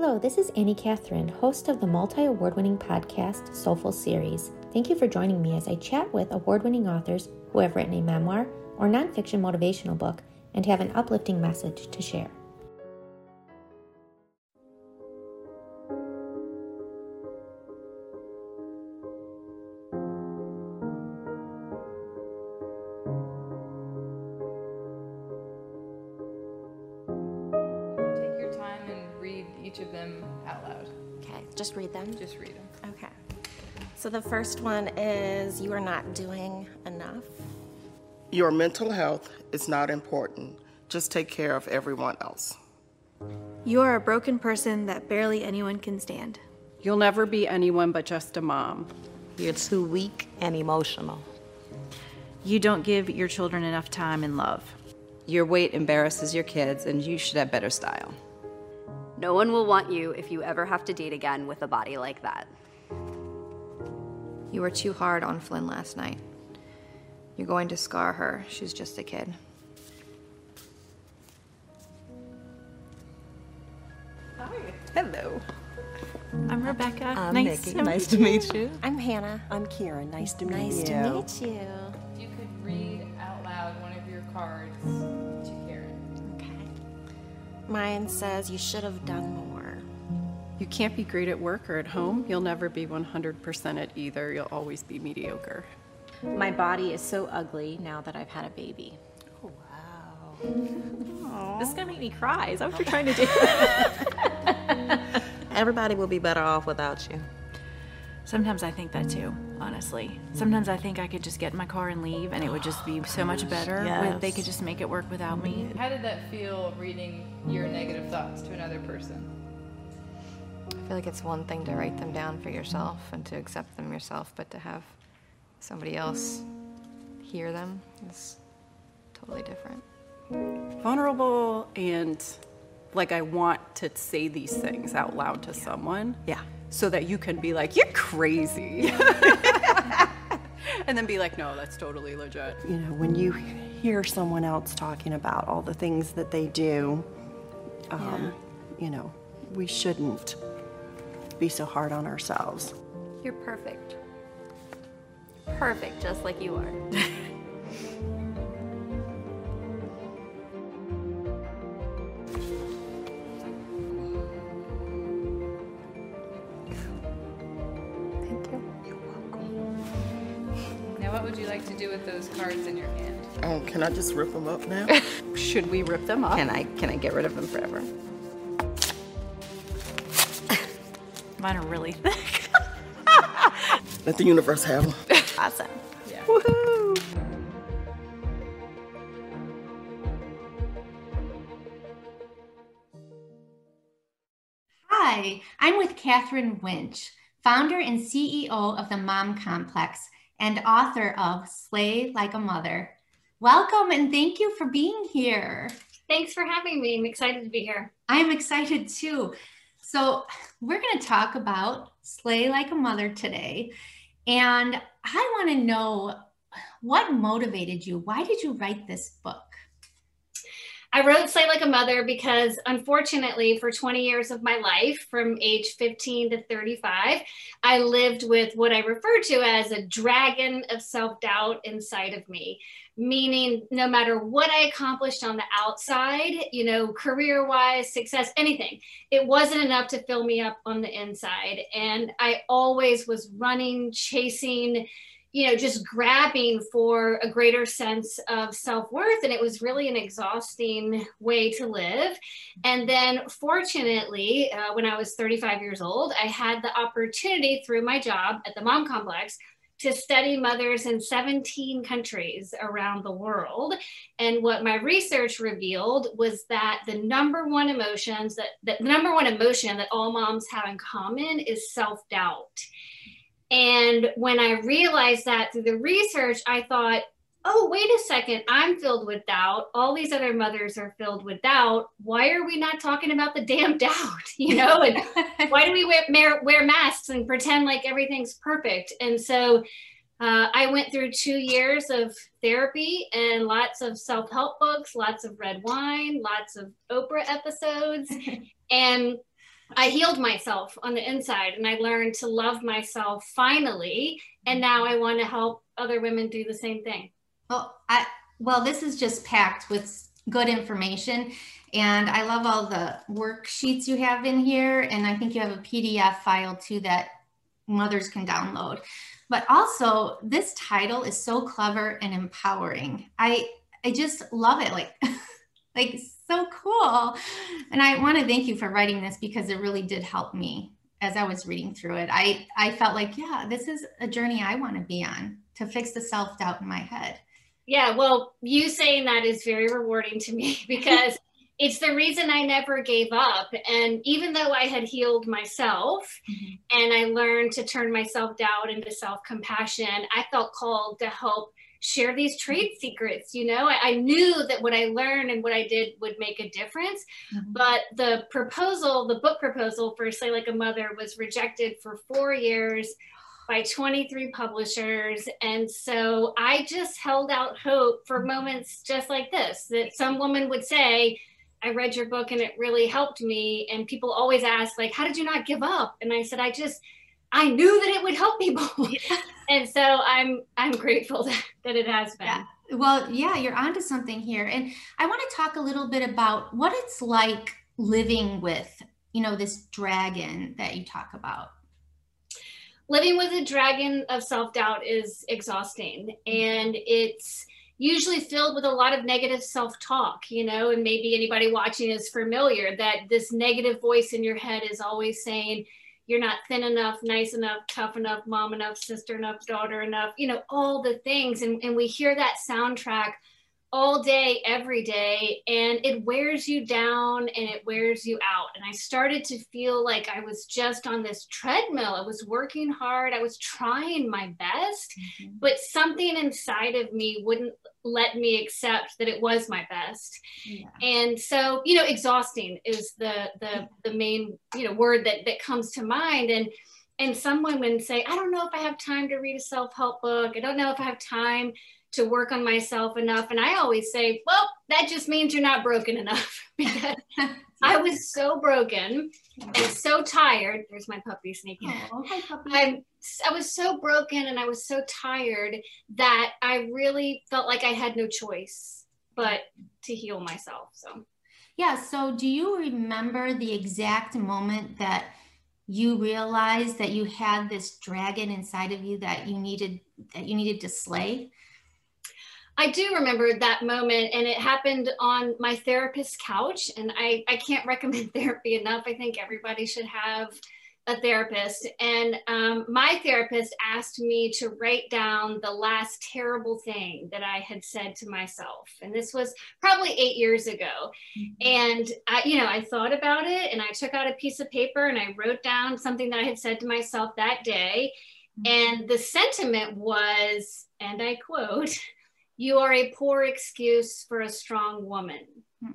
Hello, this is Annie Catherine, host of the multi award winning podcast Soulful Series. Thank you for joining me as I chat with award winning authors who have written a memoir or nonfiction motivational book and have an uplifting message to share. Just read them. Just read them. Okay. So the first one is You are not doing enough. Your mental health is not important. Just take care of everyone else. You are a broken person that barely anyone can stand. You'll never be anyone but just a mom. You're too weak and emotional. You don't give your children enough time and love. Your weight embarrasses your kids, and you should have better style. No one will want you if you ever have to date again with a body like that. You were too hard on Flynn last night. You're going to scar her. She's just a kid. Hi. Hello. I'm Rebecca. I'm nice Nikki. to nice meet to meet you. I'm Hannah. I'm Kieran. Nice to meet Nice you. Nice to meet you. Mine says You should have done more. You can't be great at work or at home. You'll never be 100% at either. You'll always be mediocre. My body is so ugly now that I've had a baby. Oh, wow. Aww. This is gonna make me cry. Is that what you're trying to do? Everybody will be better off without you. Sometimes I think that too, honestly. Sometimes I think I could just get in my car and leave and it would just be oh, so much better. when They could just make it work without me. How did that feel reading your negative thoughts to another person? I feel like it's one thing to write them down for yourself and to accept them yourself, but to have somebody else hear them is totally different. Vulnerable and like I want to say these things out loud to someone. Yeah. So that you can be like, you're crazy. and then be like, no, that's totally legit. You know, when you hear someone else talking about all the things that they do, um, you know, we shouldn't be so hard on ourselves. You're perfect. Perfect, just like you are. would you like to do with those cards in your hand? Um, can I just rip them up now? Should we rip them up? Can I can I get rid of them forever? Mine are really thick. Let the universe have them. awesome. Yeah. Woohoo! Hi, I'm with Katherine Wintsch, founder and CEO of the Mom Complex and author of Slay Like a Mother. Welcome and thank you for being here. Thanks for having me. I'm excited to be here. I'm excited too. So, we're going to talk about Slay Like a Mother today. And I want to know what motivated you? Why did you write this book? I wrote Slay Like a Mother because, unfortunately, for 20 years of my life, from age 15 to 35, I lived with what I refer to as a dragon of self doubt inside of me. Meaning, no matter what I accomplished on the outside, you know, career wise, success, anything, it wasn't enough to fill me up on the inside. And I always was running, chasing, you know, just grabbing for a greater sense of self worth. And it was really an exhausting way to live. And then, fortunately, uh, when I was 35 years old, I had the opportunity through my job at the Mom Complex to study mothers in 17 countries around the world. And what my research revealed was that the number one emotions that, that the number one emotion that all moms have in common is self-doubt. And when I realized that through the research, I thought, oh, wait a second, I'm filled with doubt. All these other mothers are filled with doubt. Why are we not talking about the damn doubt? You know, and why do we wear, wear masks and pretend like everything's perfect? And so uh, I went through two years of therapy and lots of self help books, lots of red wine, lots of Oprah episodes. and I healed myself on the inside and I learned to love myself finally. And now I want to help other women do the same thing. Well, I well, this is just packed with good information. And I love all the worksheets you have in here. And I think you have a PDF file too that mothers can download. But also, this title is so clever and empowering. I I just love it. Like, like so cool. And I want to thank you for writing this because it really did help me as I was reading through it. I I felt like, yeah, this is a journey I want to be on to fix the self-doubt in my head. Yeah, well, you saying that is very rewarding to me because it's the reason I never gave up. And even though I had healed myself mm-hmm. and I learned to turn my self doubt into self compassion, I felt called to help share these trade secrets. You know, I, I, knew that what I learned and what I did would make a difference. Mm-hmm. But the proposal, the book proposal for Slay Like a Mother was rejected for four years by 23 publishers. And so I just held out hope for mm-hmm. moments just like this that some woman would say, I read your book and it really helped me. And people always ask, like, how did you not give up? And I said, I just, I knew that it would help people. and so I'm I'm grateful that, that it has been. Yeah. Well, yeah, you're onto something here. And I want to talk a little bit about what it's like living with, you know, this dragon that you talk about. Living with a dragon of self-doubt is exhausting and it's usually filled with a lot of negative self-talk you know and maybe anybody watching is familiar that this negative voice in your head is always saying you're not thin enough nice enough tough enough mom enough sister enough daughter enough you know all the things and, and we hear that soundtrack all day, every day, and it wears you down and it wears you out. And I started to feel like I was just on this treadmill. I was working hard, I was trying my best, mm-hmm. but something inside of me wouldn't let me accept that it was my best. Yeah. And so, you know, exhausting is the the the main, you know, word that that comes to mind. And and some women say, I don't know if I have time to read a self-help book. I don't know if I have time to work on myself enough. And I always say, well, that just means you're not broken enough because I was so broken and so tired. There's my puppy sneaking. Oh, hi, puppy. I'm, I was so broken and I was so tired that I really felt like I had no choice but to heal myself. So, yeah. So, do you remember the exact moment that you realized that you had this dragon inside of you that you needed that you needed to slay? I do remember that moment, and it happened on my therapist's couch. And I, I can't recommend therapy enough. I think everybody should have a therapist. And um, my therapist asked me to write down the last terrible thing that I had said to myself. And this was probably eight years ago. Mm-hmm. And I, you know, I thought about it and I took out a piece of paper and I wrote down something that I had said to myself that day. Mm-hmm. And the sentiment was, and I quote, you are a poor excuse for a strong woman. Hmm.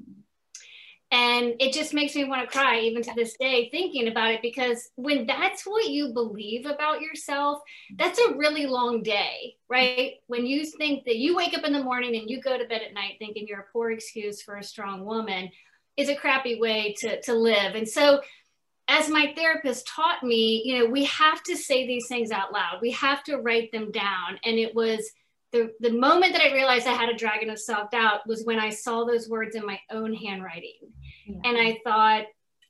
And it just makes me want to cry even to this day thinking about it because when that's what you believe about yourself, that's a really long day, right? When you think that you wake up in the morning and you go to bed at night thinking you're a poor excuse for a strong woman is a crappy way to, to live. And so as my therapist taught me, you know, we have to say these things out loud. We have to write them down. And it was the, the moment that I realized I had a dragon of self doubt was when I saw those words in my own handwriting. Yeah. And I thought,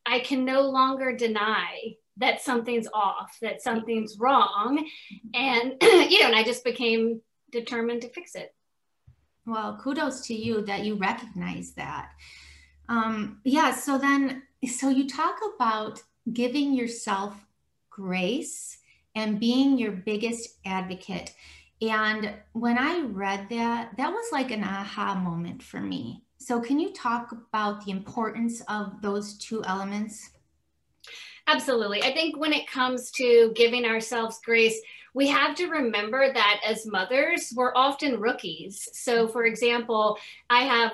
I can no longer deny that something's off, that something's wrong. And, you know, and I just became determined to fix it. Well, kudos to you that you recognize that. Um, yeah. So then, so you talk about giving yourself grace and being your biggest advocate. And when I read that, that was like an aha moment for me. So, can you talk about the importance of those two elements? Absolutely. I think when it comes to giving ourselves grace, we have to remember that as mothers, we're often rookies. So, for example, I have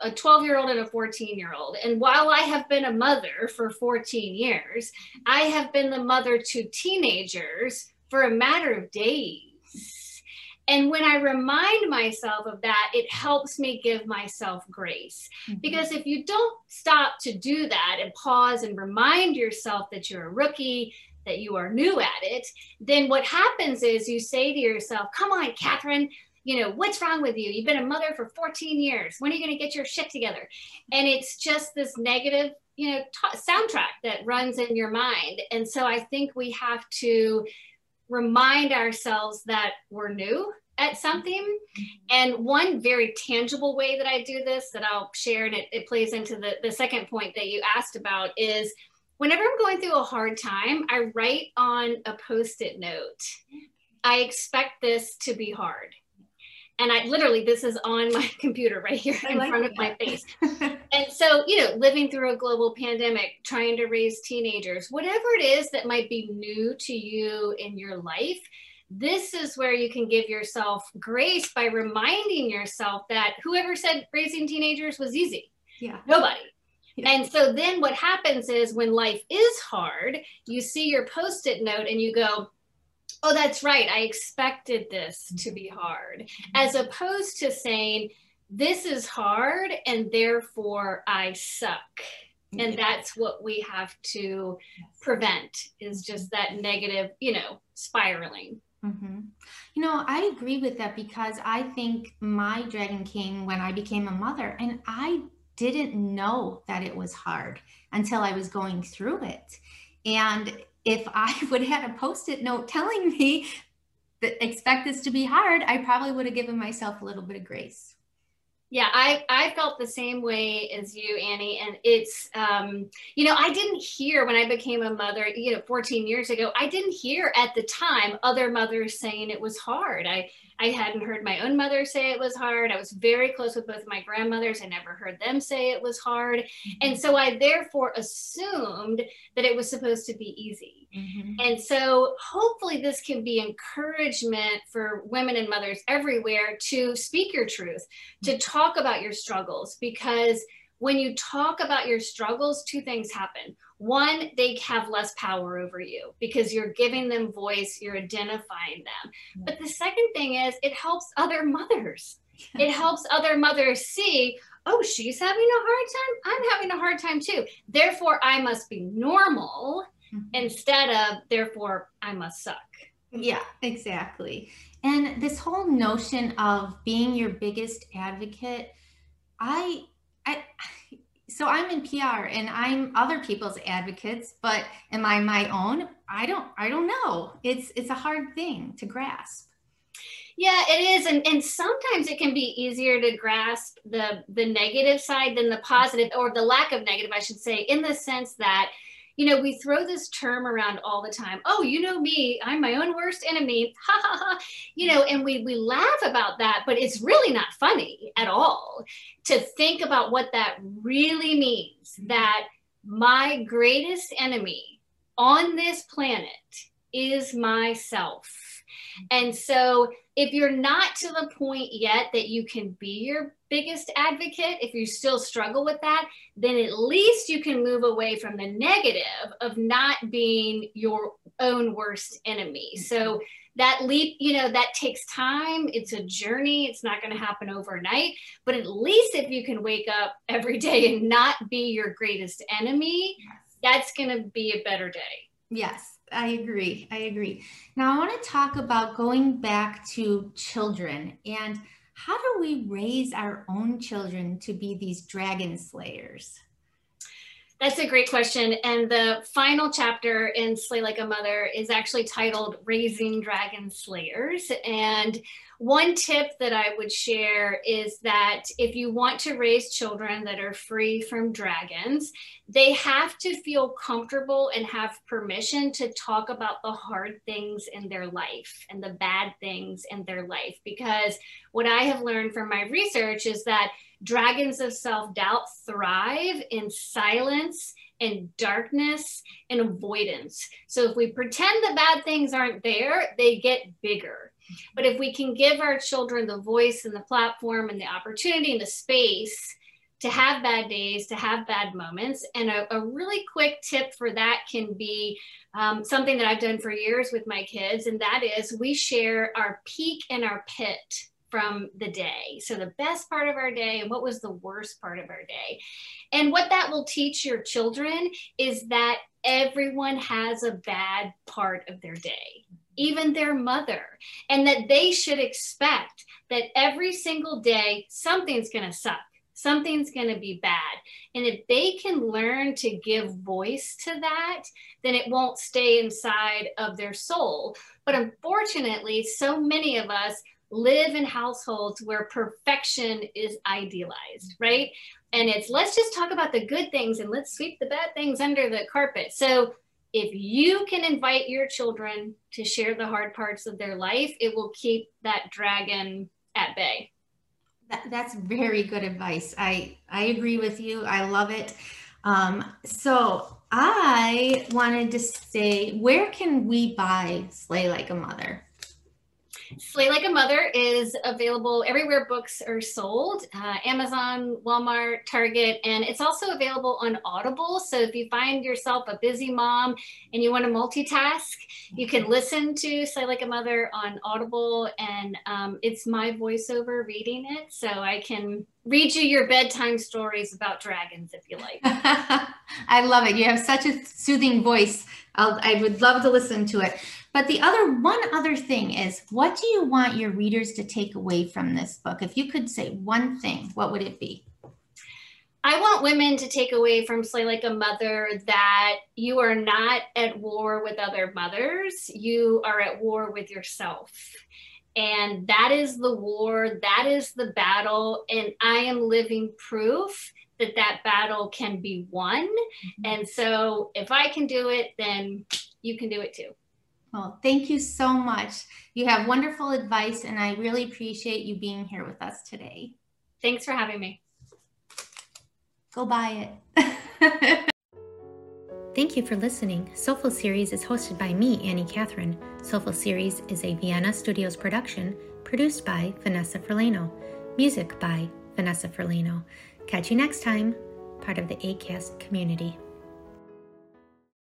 a 12 year old and a 14 year old. And while I have been a mother for 14 years, I have been the mother to teenagers for a matter of days And when I remind myself of that, it helps me give myself grace. Mm-hmm. Because if you don't stop to do that and pause and remind yourself that you're a rookie, that you are new at it, then what happens is you say to yourself, Come on, Katherine, you know, what's wrong with you? You've been a mother for 14 years. When are you going to get your shit together? And it's just this negative, you know, t- soundtrack that runs in your mind. And so I think we have to remind ourselves that we're new at something. And one very tangible way that I do this that I'll share, and it, it plays into the, the second point that you asked about is whenever I'm going through a hard time, I write on a post it note, I expect this to be hard and I literally this is on my computer right here in like front that. of my face. and so, you know, living through a global pandemic, trying to raise teenagers, whatever it is that might be new to you in your life, this is where you can give yourself grace by reminding yourself that whoever said raising teenagers was easy. Yeah. Nobody. Yeah. And so then what happens is when life is hard, you see your post it note and you go, oh, that's right, I expected this to be hard, as opposed to saying, this is hard and therefore I suck. And that's what we have to prevent is just that negative, you know, spiraling. Mm-hmm. You know, I agree with that because I think my Dragon King, when I became a mother, and I didn't know that it was hard until I was going through it. And if I would have had a post-it note telling me that expect this to be hard, I probably would have given myself a little bit of grace. Yeah, I, I felt the same way as you, Annie. And it's, um, you know, I didn't hear when I became a mother, you know, 14 years ago, I didn't hear at the time other mothers saying it was hard. I, I hadn't heard my own mother say it was hard. I was very close with both my grandmothers. I never heard them say it was hard. Mm-hmm. And so I therefore assumed that it was supposed to be easy. Mm-hmm. And so hopefully this can be encouragement for women and mothers everywhere to speak your truth, to mm-hmm. talk about your struggles, because when you talk about your struggles, two things happen. One they have less power over you because you're giving them voice you're identifying them. But the second thing is it helps other mothers. It helps other mothers see oh she's having a hard time i'm having a hard time too. Therefore i must be normal mm-hmm. instead of therefore i must suck. Yeah exactly. And this whole notion of being your biggest advocate i i so I'm in PR and I'm other people's advocates, but am I my own? I don't I don't know. It's it's a hard thing to grasp. Yeah, it is, and and sometimes it can be easier to grasp the the negative side than the positive, or the lack of negative, I should say, in the sense that you know, we throw this term around all the time. Oh, you know me, I'm my own worst enemy. Ha ha ha. You know, and we we laugh about that, but it's really not funny at all to think about what that really means that my greatest enemy on this planet is myself. And so if you're not to the point yet that you can be your biggest advocate, if you still struggle with that, then at least you can move away from the negative of not being your own worst enemy. Mm-hmm. So that leap, you know, that takes time. It's a journey. It's not going to happen overnight. But at least if you can wake up every day and not be your greatest enemy, that's going to be a better day. Yes. I agree. I agree. Now, I want to talk about going back to children and how do we raise our own children to be these dragon slayers? That's a great question. And the final chapter in Slay Like a Mother is actually titled Raising Dragon Slayers. And one tip that I would share is that if you want to raise children that are free from dragons, they have to feel comfortable and have permission to talk about the hard things in their life and the bad things in their life. Because what I have learned from my research is that dragons of self doubt thrive in silence and darkness and avoidance. So if we pretend the bad things aren't there, they get bigger. But if we can give our children the voice and the platform and the opportunity and the space to have bad days, to have bad moments. And a, a really quick tip for that can be um, something that I've done for years with my kids, and that is we share our peak and our pit from the day. So, the best part of our day and what was the worst part of our day. And what that will teach your children is that everyone has a bad part of their day, even their mother, and that they should expect that every single day something's going to suck something's going to be bad. And if they can learn to give voice to that, then it won't stay inside of their soul. But unfortunately, so many of us live in households where perfection is idealized, right? And it's let's just talk about the good things and let's sweep the bad things under the carpet. So if you can invite your children to share the hard parts of their life, it will keep that dragon at bay. That, that's very good advice. I I agree with you. I love it. Um, so I wanted to say, where can we buy Slay Like a Mother? Slay Like a Mother is available everywhere books are sold uh, Amazon, Walmart, Target, and it's also available on Audible. So if you find yourself a busy mom and you want to multitask, you can listen to Slay Like a Mother on Audible, and um, it's my voiceover reading it. So I can read you your bedtime stories about dragons if you like. I love it. You have such a soothing voice. I'll, I would love to listen to it. But the other one other thing is, what do you want your readers to take away from this book? If you could say one thing, what would it be? I want women to take away from Slay Like a Mother that you are not at war with other mothers, you are at war with yourself. And that is the war, that is the battle. And I am living proof that that battle can be won. Mm-hmm. And so if I can do it, then you can do it too. Well, thank you so much. You have wonderful advice, and I really appreciate you being here with us today. Thanks for having me. Go buy it. Thank you for listening. Soulful Series is hosted by me, Annie Catherine. Soulful Series is a Vienna Studios production produced by Vanessa Ferlano. Music by Vanessa Ferlano. Catch you next time, part of the ACAST community.